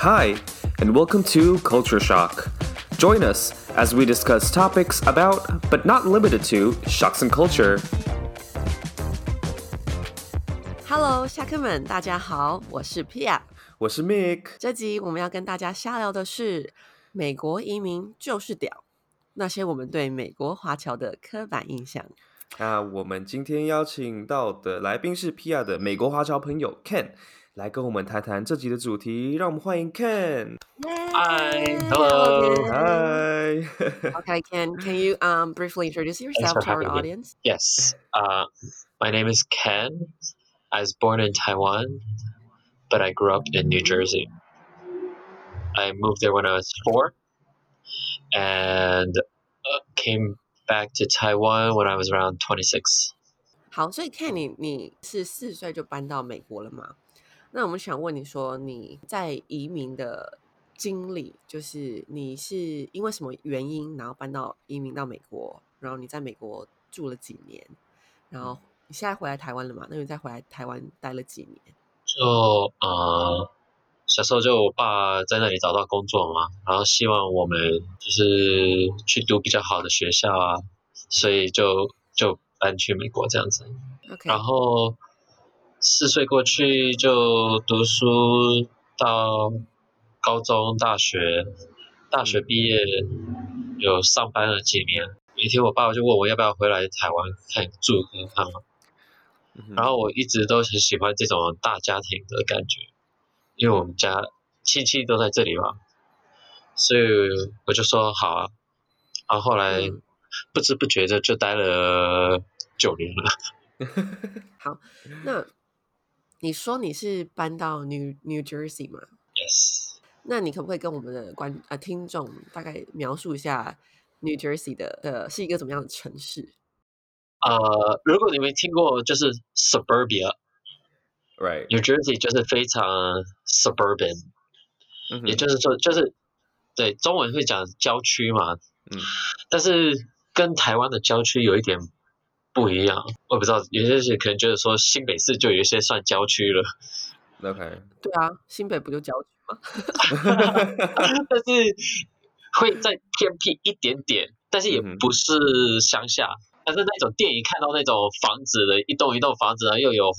Hi, and welcome to Culture Shock. Join us as we discuss topics about, but not limited to, shocks and culture. Hello，下客们，大家好，我是 Pia。我是 Mick，这集我们要跟大家瞎聊的是美国移民就是屌，那些我们对美国华侨的刻板印象。那我们今天邀请到的来宾是 Pia 的美国华侨朋友 Ken， 来跟我们谈谈这集的主题。让我们欢迎 Ken。 Hi, hello. Hi。 Okay, Ken, can you um briefly introduce yourself for to our having me. audience? Yes, uh, my name is Ken. I was born in Taiwan, but I grew up in New Jersey. I moved there when I was four, and uh, came back to Taiwan when I was around 26. 好，所以 Ken，你你是四岁就搬到美国了吗？ 那我们想问你说，你在移民的经历，就是你是因为什么原因，然后搬到移民到美国，然后你在美国住了几年，然后你现在回来台湾了嘛？那你再回来台湾待了几年？就呃，小时候就我爸在那里找到工作嘛，然后希望我们就是去读比较好的学校啊，所以就就搬去美国这样子。OK，然后四岁过去就读书到高中、大学，大学毕业有上班了几年。有一天，我爸爸就问我要不要回来台湾看住看看嘛。然后我一直都很喜欢这种大家庭的感觉，因为我们家亲戚都在这里嘛，所以我就说好啊。然后后来嗯不知不觉的就待了九年了。好，那你说你是搬到 New New Jersey 吗？Yes，那你可不可以跟我们的观呃听众大概描述一下 New Jersey 的呃是一个怎么样的城市？呃，如果你没听过，就是 suburbia，New Right。Jersey 就是非常 suburban，、也就是说，就是对中文会讲郊区嘛，嗯但是跟台湾的郊区有一点不一样。我不知道，有些人可能觉得说新北市就有一些算郊区了，OK。对啊，新北不就郊区吗？但是会再偏僻一点点，但是也不是乡下。但是那种电影看到那种房子的一栋一栋房子啊，又有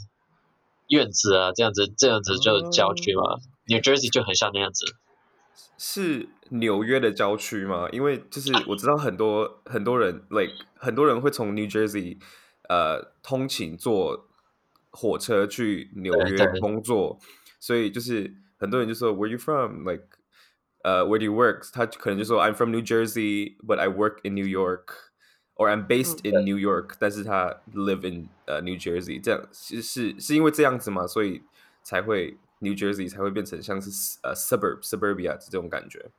院子啊，这样子这样子就郊区嘛。New Jersey 就很像那样子。是纽约的郊区吗？因为就是我知道很多很多人，like 很多人会从 New Jersey 呃通勤坐火车去纽约工作，所以就是很多人就说 Where you from? Like 呃、Where do you work? 他可能就说 I'm from New Jersey, but I work in New York, or I'm based in New York，但是他 live in 呃 New Jersey，这样是是是因为这样子嘛，所以才会 New Jersey 才会变成像是呃 suburb suburbia 这种感觉。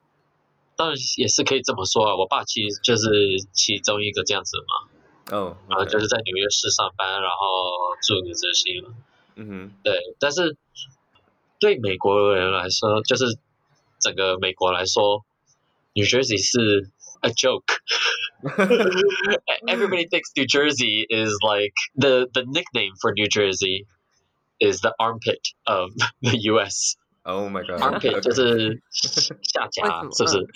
当然也是可以这么说啊，我爸其实就是其中一个这样子嘛，哦，然后 OK 就是在纽约市上班，然后住纽泽西嘛。嗯哼，对，但是对美国人来说，就是整个美国来说，New Jersey 是 a joke。Everybody thinks New Jersey is like the the nickname for New Jersey Is the armpit of the U.S. Oh my god，Armpit 就是 下为颊什么，是不是？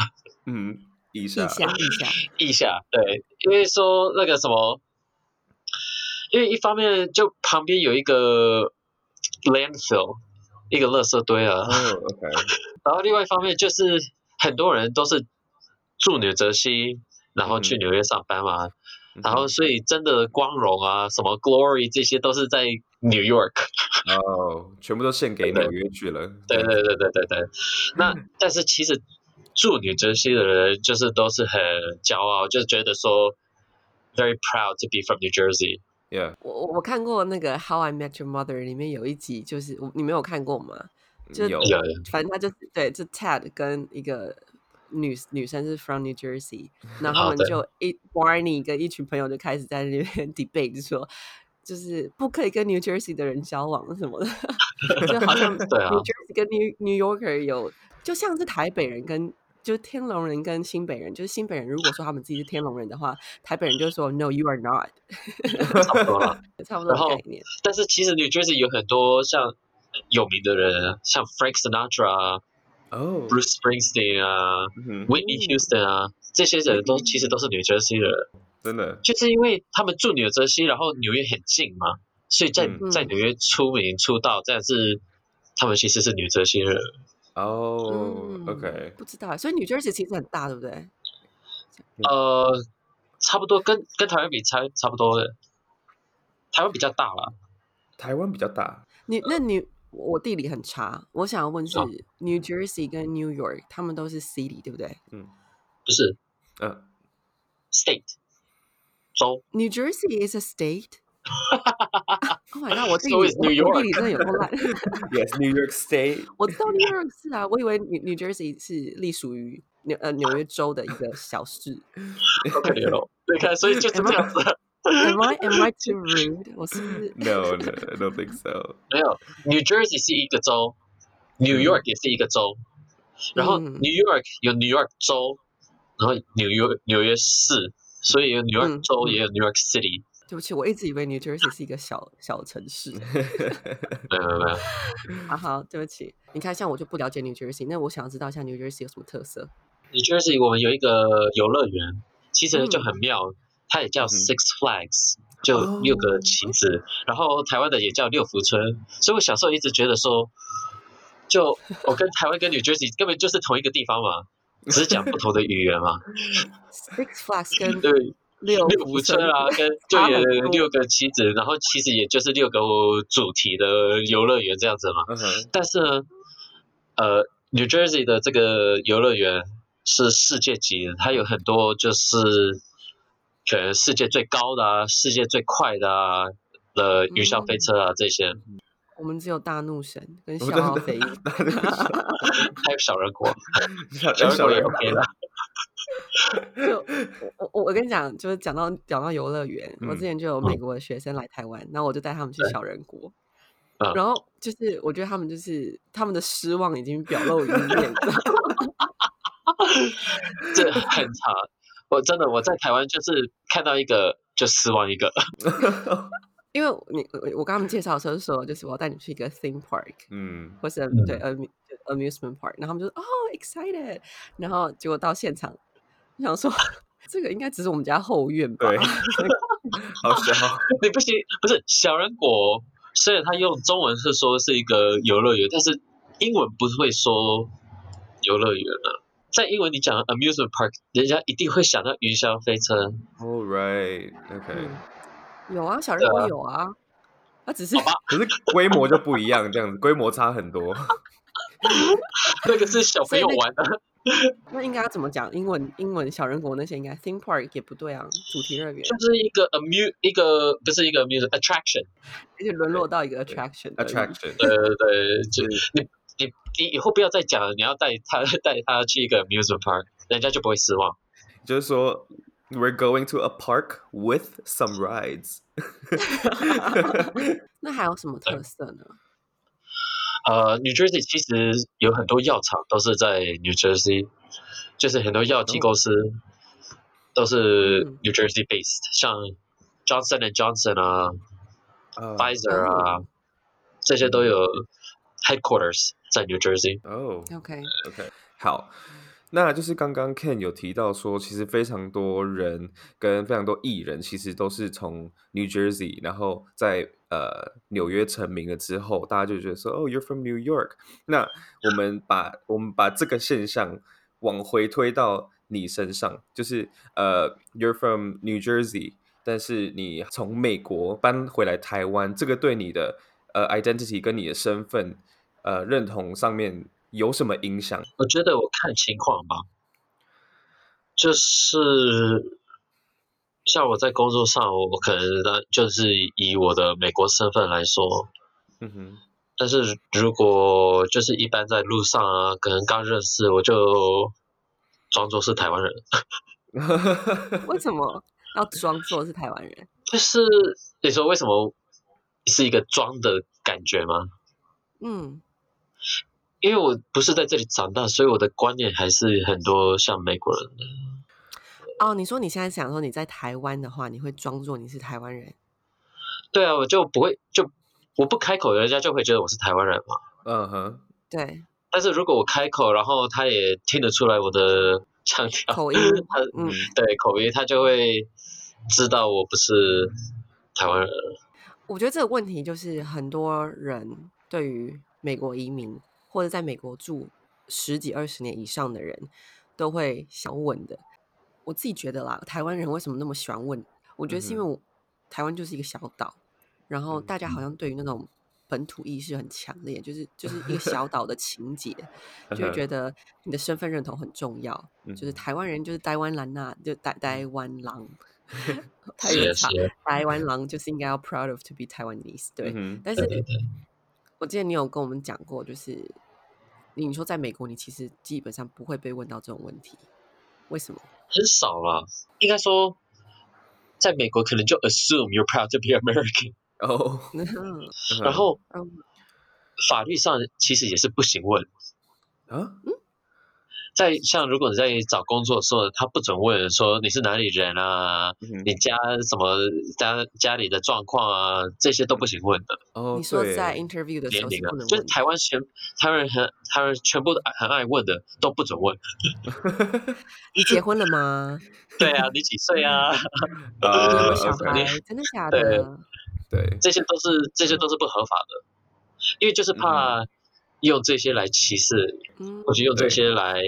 嗯，以地下，下地下，腋下，对，因为说那个什么，因为一方面就旁边有一个 landfill，一个垃圾堆啊，然后另外一方面就是很多人都是住纽泽西，然后去嗯。纽约上班嘛，嗯然后所以真的光荣啊，什么 glory 这些都是在 New York，哦，全部都献给纽约去了。对对对对对对。那但是其实住纽泽西的人就是都是很骄傲，就觉得说 very proud to be from New Jersey。，Yeah，我我我看过那个《How I Met Your Mother》里面有一集，就是你没有看过吗？就有反正他就是对，就 Ted 跟一个女女生是 from New Jersey，然后他们就一 Barney 跟一群朋友就开始在那边 debate，就说就是不可以跟 New Jersey 的人交往什么的，就好像 New 对啊 Jersey 跟 New New Yorker 有，就像是台北人跟。就是天龙人跟新北人，就是新北人如果说他们自己是天龙人的话，台北人就说 No, you are not，差不多了。差不多的概念。但是其实 New Jersey 有很多像有名的人，像 Frank Sinatra 啊，哦，Bruce Springsteen 啊、Whitney Houston 啊，这些人都其实都是 New Jersey 人，真的，就是因为他们住纽泽西，然后纽约很近嘛，所以在、嗯。在纽约出名出道，但是他们其实是纽泽西人。哦嗯，OK，不知道欸，所以 New Jersey 其实很大，对不对？呃，差不多跟跟台湾比差差不多。的，台湾比较大啦。台湾比较大，你那你我地理很差，我想要问是好 New Jersey 跟 New York，他们都是 city 对不对嗯不是嗯，state 州，？New Jersey is a state。Oh my god！我地 So 理 is New 我地理真的有够烂。Yes, New York State。我知道 New York 是啊，我以为 New New Jersey 是隶属于纽呃纽约州的一个小市。好可怜哦。你看，所以就是这样子。Am I am I too rude？我是不是 No, no, I don't think so. 没有，New Jersey 是一个州，New York 也是一个州，然后嗯 New York 有 New York 州，然后纽约纽约市，所以有 New York 嗯州，嗯也有 New York City。对不起，我一直以为 New Jersey 是一个小小城市。没有没有没有，啊，好，对不起。你看，像我就不了解 New Jersey，那我想要知道一下 New Jersey 有什么特色。New Jersey 我们有一个游乐园，其实就嗯很妙，它也叫 Six Flags，就六个旗子，然后台湾的也叫六福村，所以我小时候一直觉得说，就我跟台湾跟 New Jersey 根本就是同一个地方嘛，只是讲不同的语言嘛。Six Flags 跟对，六六福村啊，跟就有六个旗子，然后其实也就是六个主题的游乐园这样子嘛。但是呢，呃，New Jersey 的这个游乐园是世界级的，它有很多就是可能世界最高的啊，世界最快的啊的云霄飞车啊这些，我们只有大怒神跟我消耗飞翼。还有小人国，小小人国也 OK 的。就我我我跟你讲，就是讲到讲到游乐园，我之嗯前就有美国的学生来台湾，然后我就带他们去小人国。嗯然后就是，我觉得他们就是他们的失望已经表露于面，你知道吗这很差。我真的我在台湾就是看到一个就失望一个，因为你我我跟他们介绍的时候说，就是我要带你去一个 theme park，嗯，或是嗯对 amu- amusement park，然后他们就说哦 excited，然后结果到现场，我想说这个应该只是我们家后院吧对，好笑。你不行，不是小人国，虽然他用中文是说是一个游乐园，但是英文不会说游乐园啊。在英文你讲 amusement park，人家一定会想到云霄飞车。All right, OK，嗯有啊，小人国有啊，他只是好吧 可是规模就不一样，这样子规模差很多。那个是小朋友玩的，那应该要怎么讲？英文英文小人国那些应该 theme park 也不对啊，主题乐园就是一个 amu 一个不是一个 amusement attraction。而且沦落到一个 attraction Attraction，对对对，就你你你以后不要再讲了，你要带他带他去一个 amusement park，人家就不会失望。就是说，We're going to a park with some rides 那还有什么特色呢？呃，New Jersey 其实有很多药厂都是在 New Jersey，就是很多药剂公司都是嗯 New Jersey based，、像 Johnson and Johnson 啊、哦 Pfizer 啊，这些都有 headquarters 在 New Jersey。哦 OK，OK，好，那就是刚刚 Ken 有提到说，其实非常多人跟非常多艺人，其实都是从 New Jersey，然后在呃纽约成名了之后，大家就觉得说，哦，You're from New York。那我们把我们把这个现象往回推到你身上，就是呃，You're from New Jersey，但是你从美国搬回来台湾，这个对你的呃 identity 跟你的身份呃认同上面有什么影响？我觉得我看情况吧，就是像我在工作上，我可能呢就是以我的美国身份来说，嗯哼，但是如果就是一般在路上啊，可能刚认识，我就装作是台湾人，为什么要装作是台湾人？就是你说为什么是一个装的感觉吗？嗯，因为我不是在这里长大，所以我的观念还是很多像美国人的。哦，你说你现在想说你在台湾的话，你会装作你是台湾人？对啊，我就不会就我不开口，人家就会觉得我是台湾人嘛。嗯哼，对，但是如果我开口，然后他也听得出来我的腔调，口音 他嗯，对口音，他就会知道我不是台湾人。我觉得这个问题就是很多人对于美国移民或者在美国住十几二十年以上的人都会想问的。我自己觉得啦，台湾人为什么那么喜欢问？我觉得是因为我、台湾就是一个小岛，然后大家好像对于那种本土意识很强烈，就是就是一个小岛的情节，就会觉得你的身份认同很重要。就是台湾人就是台湾蓝呐，就台台湾狼，台是是，台湾狼就是应该要 proud of to be Taiwanese，对。嗯但是我记得你有跟我们讲过，就是你说在美国，你其实基本上不会被问到这种问题，为什么？很少啦。应该说，在美国可能就 assume you're proud to be American，哦，然后嗯法律上其实也是不行问。啊，在像如果你在找工作的时候，他不准问说你是哪里人啊，嗯你家什么家家里的状况啊，这些都不行问的。哦，你说对在 interview 的时年龄啊候是不能，就是台湾全台湾人很台湾人全部都很爱问的都不准问。你结婚了吗？对啊，你几岁啊？啊有小孩？真的假的？对，这些都是这些都是不合法的，因为就是怕用这些来歧视，嗯或者用这些来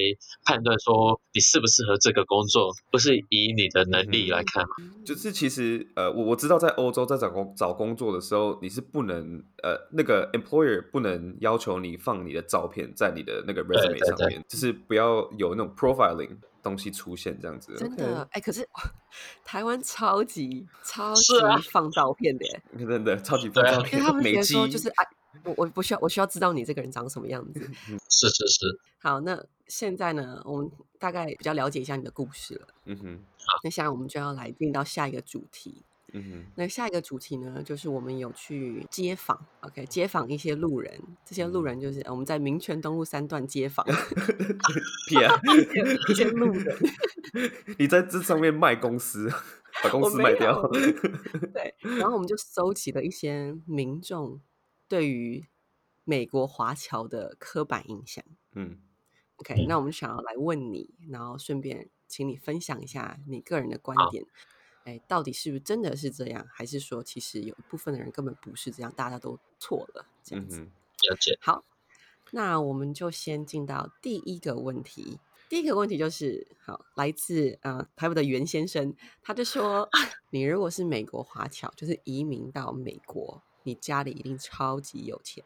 判断说你适不适合这个工作，不是以你的能力来看嘛。就是其实呃，我我知道在欧洲在找工找工作的时候，你是不能呃那个 employer 不能要求你放你的照片在你的那个 resume 上面，就是不要有那种 profiling 东西出现这样子。真的，哎、可是台湾超级超级放照片的耶，真的超级放照片因为他，们说就是哎，我我不需要，我需要知道你这个人长什么样子。是是是，好，那现在呢，我们大概比较了解一下你的故事了。嗯哼，那现在我们就要来进到下一个主题。嗯哼，那下一个主题呢，就是我们有去街访，OK，街访一些路人。这些路人就是呃我们在民权东路三段街访 屁啊！一些路人。你在这上面卖公司，把公司卖掉。对，然后我们就收集了一些民众对于美国华侨的刻板印象。嗯 OK，那我们想要来问你，然后顺便请你分享一下你个人的观好点。哎，到底是不是真的是这样，还是说其实有一部分的人根本不是这样，大家都错了这样子？了解。好，那我们就先进到第一个问题。第一个问题就是，好，来自呃台北的袁先生，他就说，你如果是美国华侨，就是移民到美国，你家里一定超级有钱。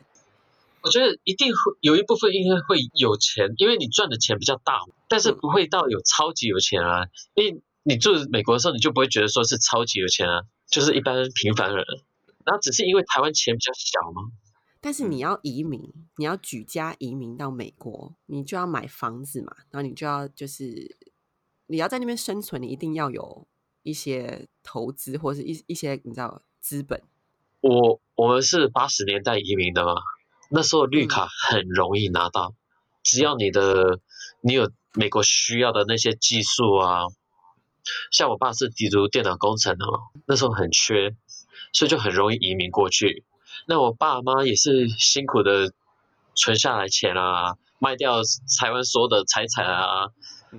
我觉得一定会有一部分应该会有钱，因为你赚的钱比较大，但是嗯不会到有超级有钱啊。因为你住美国的时候，你就不会觉得说是超级有钱啊，就是一般平凡人。然后只是因为台湾钱比较小吗，但是你嗯要移民，你要举家移民到美国，你就要买房子嘛，然后你就要就是你要在那边生存，你一定要有一些投资或者是一一些你知道资本。我我们是八十年代移民的嘛，那时候绿嗯卡很容易拿到，只要你的你有美国需要的那些技术啊，像我爸是读读电脑工程的嘛，那时候很缺，所以就很容易移民过去。那我爸妈也是辛苦的存下来钱啊，卖掉台湾所有的财产啊，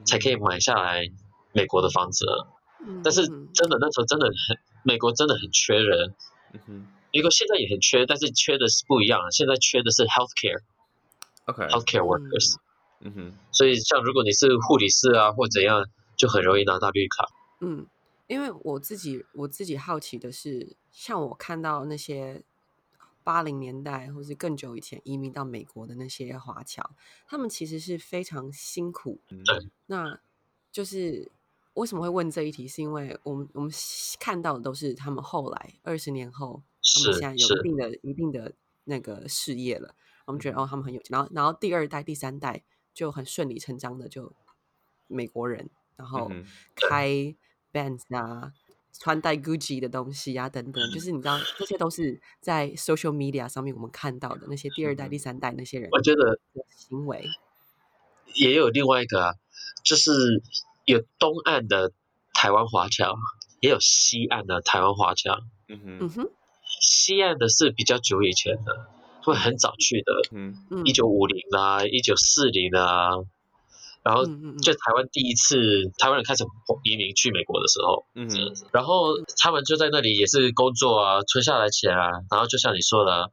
才可以买下来美国的房子啊。但是嗯真的那时候真的很，美国真的很缺人。嗯哼美国现在也很缺，但是缺的是不一样的，现在缺的是 healthcare，OK，healthcare workers，、嗯哼，所以像如果你是护理师啊或怎样，就很容易拿到绿卡。嗯，因为我自己我自己好奇的是，像我看到那些八零年代或是更久以前移民到美国的那些华侨，他们其实是非常辛苦。嗯对。那就是为什么会问这一题，是因为我们我们看到的都是他们后来二十年后，他们现在有一定的一定的那个事业了，我们觉得哦他们很有钱，然后然后第二代、第三代就很顺理成章的就美国人，然后开 bands 啊，穿戴 Gucci 的东西啊等等，就是你知道这些都是在 social media 上面我们看到的那些第二代、第三代那些人我觉得行为。也有另外一个啊，就是有东岸的台湾华侨，也有西岸的台湾华侨。嗯哼。嗯。哼，西岸的是比较久以前的，会很早去的，嗯。嗯。一九五零啊，一九四零啊，然后就台湾第一次台湾人开始移民去美国的时候，嗯。然后他们就在那里也是工作啊，存下来钱啊，然后就像你说的啊，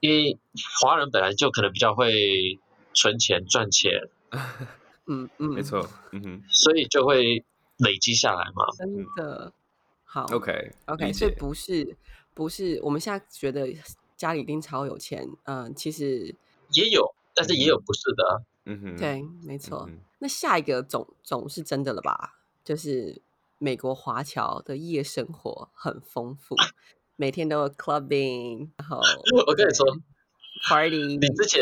因为华人本来就可能比较会存钱赚钱，嗯嗯，没，错，嗯哼。所以就会累积下来嘛。真的。好，OK OK，理所以，不是不是我们现在觉得家里一定超有钱，嗯，其实也有，但是也有不是的啊。嗯哼，对，没错。嗯那下一个总总是真的了吧？就是美国华侨的夜生活很丰富，每天都有 clubbing，然后 我跟你说，party，你之前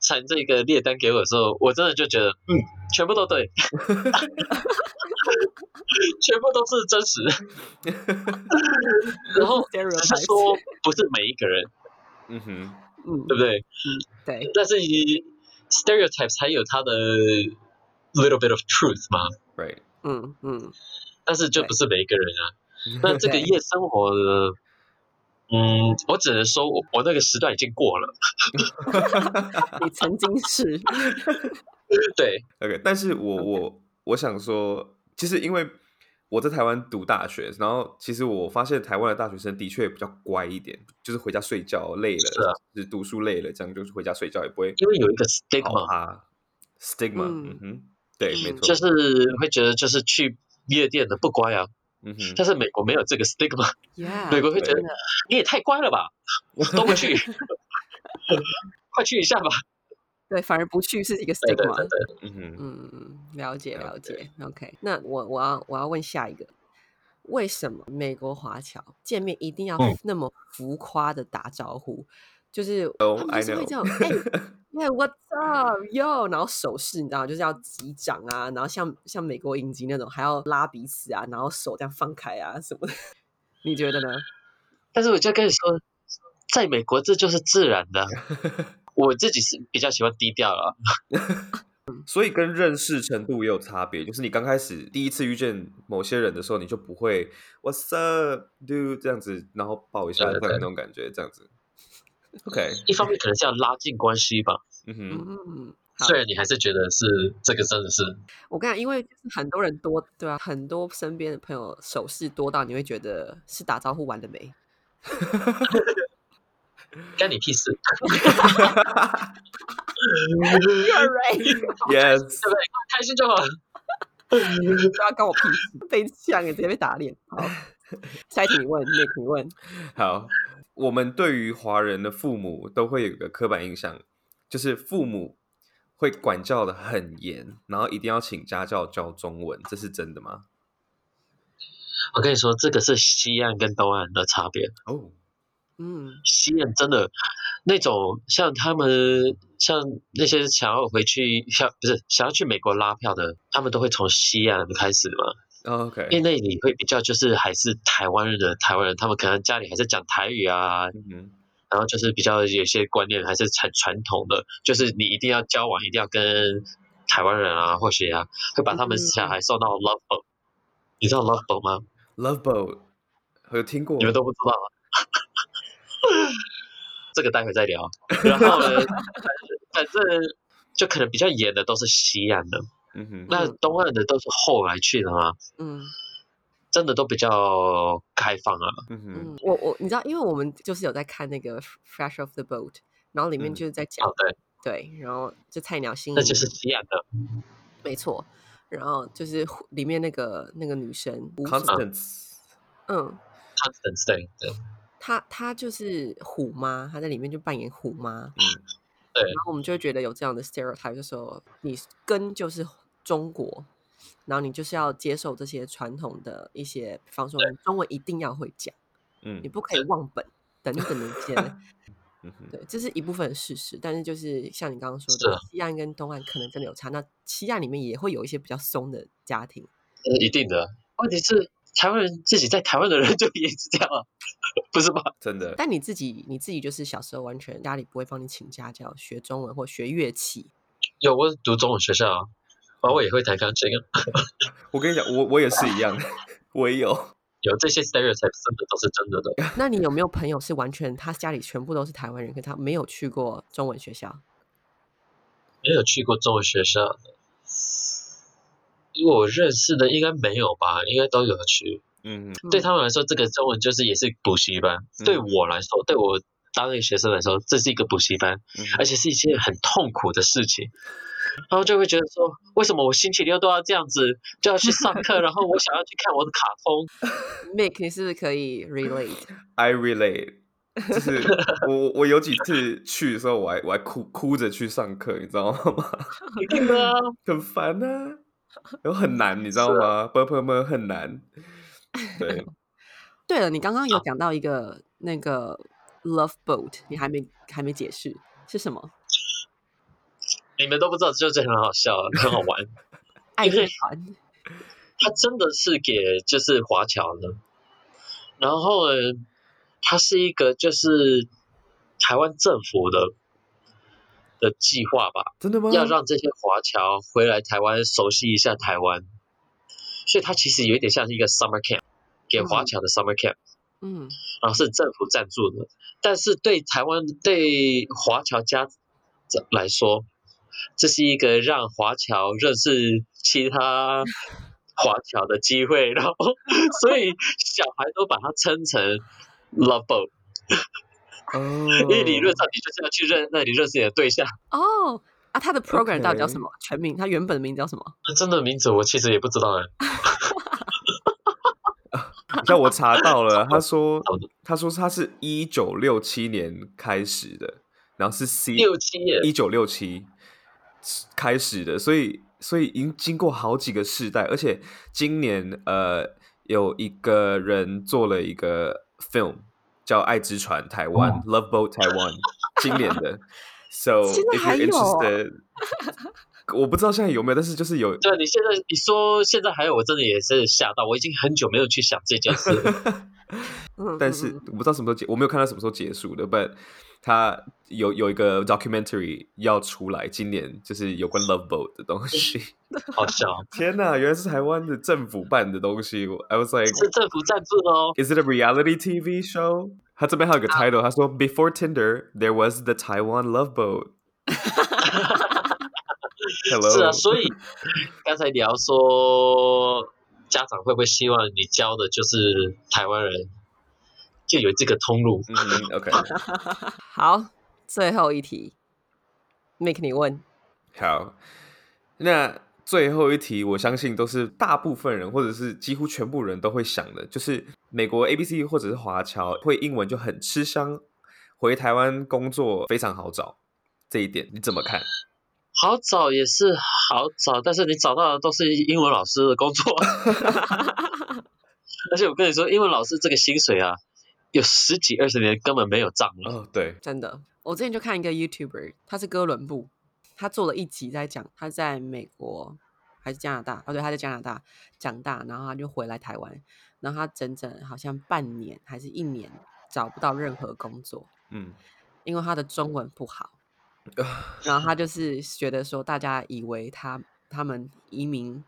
传这个列单给我的时候，我真的就觉得，嗯，全部都对，全部都是真实。然后 只是说不是每一个人，嗯哼，嗯，对不对？对，但是 stereotypes 还有它的 little bit of truth 嘛，，right，嗯嗯，但是就不是每一个人啊。那这个夜生活的，嗯，我只能说我我那个时段已经过了。你曾经是，对，OK，但是我我我想说，其实因为我在台湾读大学，然后其实我发现台湾的大学生的确比较乖一点，就是回家睡觉累了，是啊就是读书累了，这样就是回家睡觉，也不会因为有一个 stigma，啊 stigma，嗯嗯哼，对，没错，就是会觉得就是去夜店的不乖啊。嗯哼，但是美国没有这个 stigma，yeah，美国会觉得你也太乖了吧，都不去，快去一下吧。对，反而不去是一个 stigma，嗯哼，嗯，了解了了解。OK，那我我要我要问下一个，为什么美国华侨见面一定要嗯那么浮夸的打招呼？就是哦他们 I 就是会种，哎、yeah, what's up, yo，然后手势你知道，就是要击掌啊，然后像像美国影集那种还要拉彼此啊，然后手这样放开啊什么的，你觉得呢？但是我就跟你说，在美国这就是自然的啊。我自己是比较喜欢低调了，所以跟认识程度也有差别，就是你刚开始第一次遇见某些人的时候，你就不会 What's up, dude 这样子，然后抱一下，这对对那种感觉，这样子。OK，一方面可能是要拉近关系吧。嗯哼，虽然你还是觉得是这个真的是，我跟你讲，因为就是很多人多，对啊，很多身边的朋友手势多到你会觉得是打招呼完的没？干你屁事，You're right，Yes，对不对？开心就好。不要关我屁事，被呛也直接被打脸。好，下一题你问你问，好，我们对于华人的父母都会有一个刻板印象，就是父母会管教的很严，然后一定要请家教教中文，这是真的吗？我跟你说，这个是西岸跟东岸的差别。哦，嗯。西岸真的那种像他们像那些想要回去想不是想要去美国拉票的，他们都会从西岸开始嘛，OK，因为那里会比较就是还是台湾人的台湾人，他们可能家里还是讲台语啊，嗯，然后就是比较有些观念还是很传统的，就是你一定要交往，一定要跟台湾人啊，或许啊，会把他们小孩送到 Love Boat，、你知道 Love Boat 吗？Love Boat 有听过，你们都不知道吗？这个待会再聊。然后呢，反正就可能比较严的都是西岸的，嗯哼，那东岸的都是后来去的嘛，嗯真的都比较开放啊。嗯哼，嗯，我我你知道，因为我们就是有在看那个《Fresh Off the Boat》，然后里面嗯就是在讲、哦，对，对，然后就菜鸟新营那就是西安的。没错，然后就是里面那个那个女生 Constance，嗯，Constance 对对她她就是虎妈，她在里面就扮演虎妈，嗯对然后我们就会觉得有这样的 stereotype，就说你根就是中国，然后你就是要接受这些传统的一些，比方说中文一定要会讲，嗯你不可以忘本等等的一些，嗯哼，对，这是一部分的事实。但是就是像你刚刚说的西岸跟东岸可能真的有差。那西岸里面也会有一些比较松的家庭，呃一定的。问题是台湾人自己在台湾的人就也是这样啊，不是吗？真的，但你自己你自己就是小时候完全家里不会帮你请家教学中文或学乐器，有我读中文学校啊，然后我也会弹钢琴啊。我跟你讲，我我也是一样，我也有，有这些 stereotype 真的都是真的的。那你有没有朋友是完全他家里全部都是台湾人，可他没有去过中文学校？没有去过中文学校的，因为我认识的应该没有吧，应该都有去。嗯对他们来说，这个中文就是也是补习班。对我来说，对我当一个学生来说，这是一个补习班，嗯而且是一件很痛苦的事情。然后就会觉得说，为什么我星期六都要这样子，就要去上课，然后我想要去看我的卡通，Mick，你是不是可以 relate？I relate，就是我我有几次去的时候，我还我还哭哭着去上课，你知道吗？一定的啊。很烦啊，然后很难，你知道吗？啵啵啵很难。对，对了，你刚刚有讲到一个那个 Love Boat，你还没还没解释是什么？你们都不知道，就是很好笑，很好玩。爱乐团它真的是给就是华侨的，然后呢，它是一个就是台湾政府的的计划吧，真的吗？要让这些华侨回来台湾熟悉一下台湾，所以它其实有一点像是一个 summer camp，给华侨的 summer camp，、嗯，然后是政府赞助的，但是对台湾对华侨家长来说，这是一个让华侨认识其他 华侨的机会，然后所以小孩都把它称成 love boat，、哦，因为理论上你就是要去认那里认识你的对象。哦啊，他的 program 到底叫什么？全名，他原本的名字叫什么？真的名字我其实也不知道哎，像我查到了，他说 他说他是一九六七年开始的，然后是 C 六七耶一九六七开始的，所以所以已经经过好几个世代，而且今年呃有一个人做了一个 film 叫《爱之船》台湾、哦 Love Boat Taiwan，今年的。So if 还 you're 有哦 interested，我不知道现在有没有，但是就是有对，你现在你说现在还有，我真的也是吓到，我已经很久没有去想这件事了。嗯，但是嗯我不知道什么时候结，我没有看到什么时候结束的。But 它有有一个 documentary 要出来，今年就是有关 Love Boat 的东西。好笑，天哪，原来是台湾的政府办的东西。I was like, 是政府赞助的哦。is it a reality TV show？他这边还有个 title，他说 Before Tinder, there was the Taiwan Love Boat。Hello，是啊，所以刚才聊说家长会不会希望你教的就是台湾人，就有这个通路。嗯，OK，好，最后一题，Make 你问，好，那最后一题，我相信都是大部分人或者是几乎全部人都会想的，就是美国 A B C 或者是华侨会英文就很吃香，回台湾工作非常好找，这一点你怎么看？好找也是好找，但是你找到的都是英文老师的工作。而且我跟你说，英文老师这个薪水啊，有十几二十年根本没有涨了。哦，对，真的，我之前就看一个 YouTuber，他是哥伦布，他做了一集在讲他在美国还是加拿大，哦对，他在加拿大长大，然后他就回来台湾，然后他整整好像半年还是一年找不到任何工作，嗯，因为他的中文不好，然后他就是觉得说，大家以为他他们移民，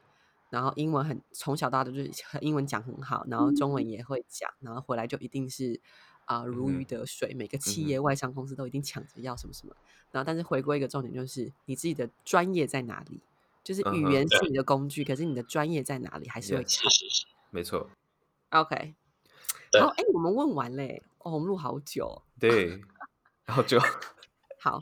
然后英文很从小到大就是英文讲很好，然后中文也会讲，然后回来就一定是啊、如鱼得水，每个企业、外商公司都一定抢着要什么什么。然后，但是回归一个重点就是你自己的专业在哪里，就是语言是你的工具，可是你的专业在哪里还是会 Yes 看。是是是，没错，OK，对好，哎，我们问完嘞，哦，我们录好久哦、对，然后就好，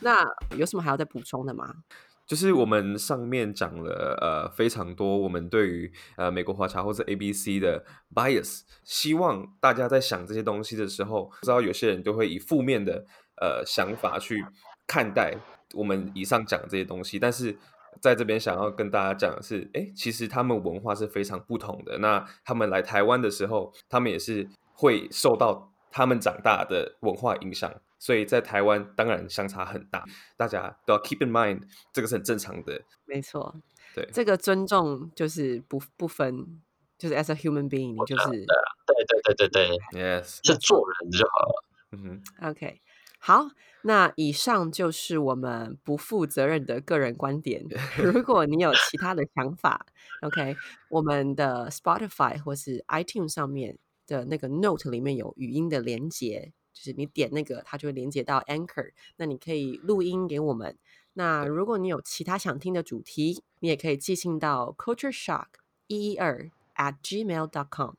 那有什么还要再补充的吗？就是我们上面讲了呃非常多我们对于呃美国华侨或者 A B C 的 bias，希望大家在想这些东西的时候，知道有些人都会以负面的呃想法去看待我们以上讲这些东西，但是在这边想要跟大家讲的是，哎，其实他们文化是非常不同的。那他们来台湾的时候，他们也是会受到他们长大的文化影响，所以在台湾当然相差很大，大家都要 keep in mind，这个是很正常的。没错，对这个尊重就是不不分，就是 as a human being，你就是对对对对对，Yes，是做人就好了。嗯哼，OK。好，那以上就是我们不负责任的个人观点。如果你有其他的想法，OK，我们的 Spotify 或是 iTunes 上面的那个 Note 里面有语音的连接，就是你点那个，它就会连接到 Anchor，那你可以录音给我们。那如果你有其他想听的主题，你也可以寄信到 Culture Shock 一一二 at gmail dot com，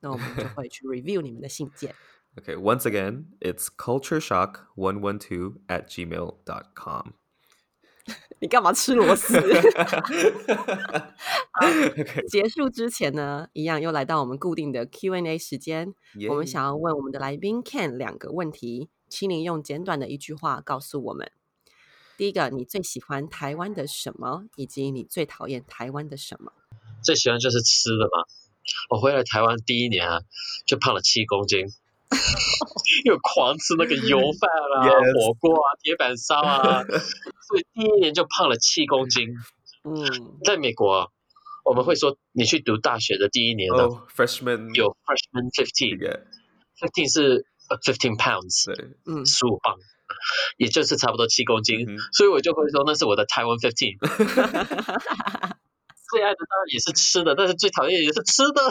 那我们就会去 review 你们的信件。Okay, once again, it's cultureshock112 at gmail.com. 你干嘛吃螺丝？结束之前呢，一样又来到我们固定的 Q&A 时间。我们.想要问我们的来宾 Ken 两个问题，请你用简短的一句话告诉我们。第一个，你最喜欢台湾的什么，以及你最讨厌台湾的什么？最喜欢就是吃的嘛。我回来台湾第一年啊，就胖了七公斤，因为狂吃那个油饭啊、Yes 火锅啊、铁板烧啊，所以第一年就胖了七公斤。嗯，在美国啊，我们会说你去读大学的第一年的 Oh, freshman. 有 freshman you fifteen，fifteen get. 是呃 fifteen pounds，嗯，十五磅，也就是差不多七公斤。嗯所以我就会说那是我的台湾 fifteen。最爱的当然也是吃的，但是最讨厌也是吃的。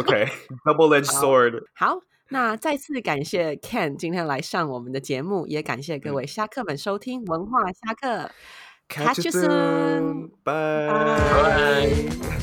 okay. Double-edged sword. 好，那再次感谢 ken 今天来上我们的节目也感谢各位虾客们收听文化虾客 catch you soon bye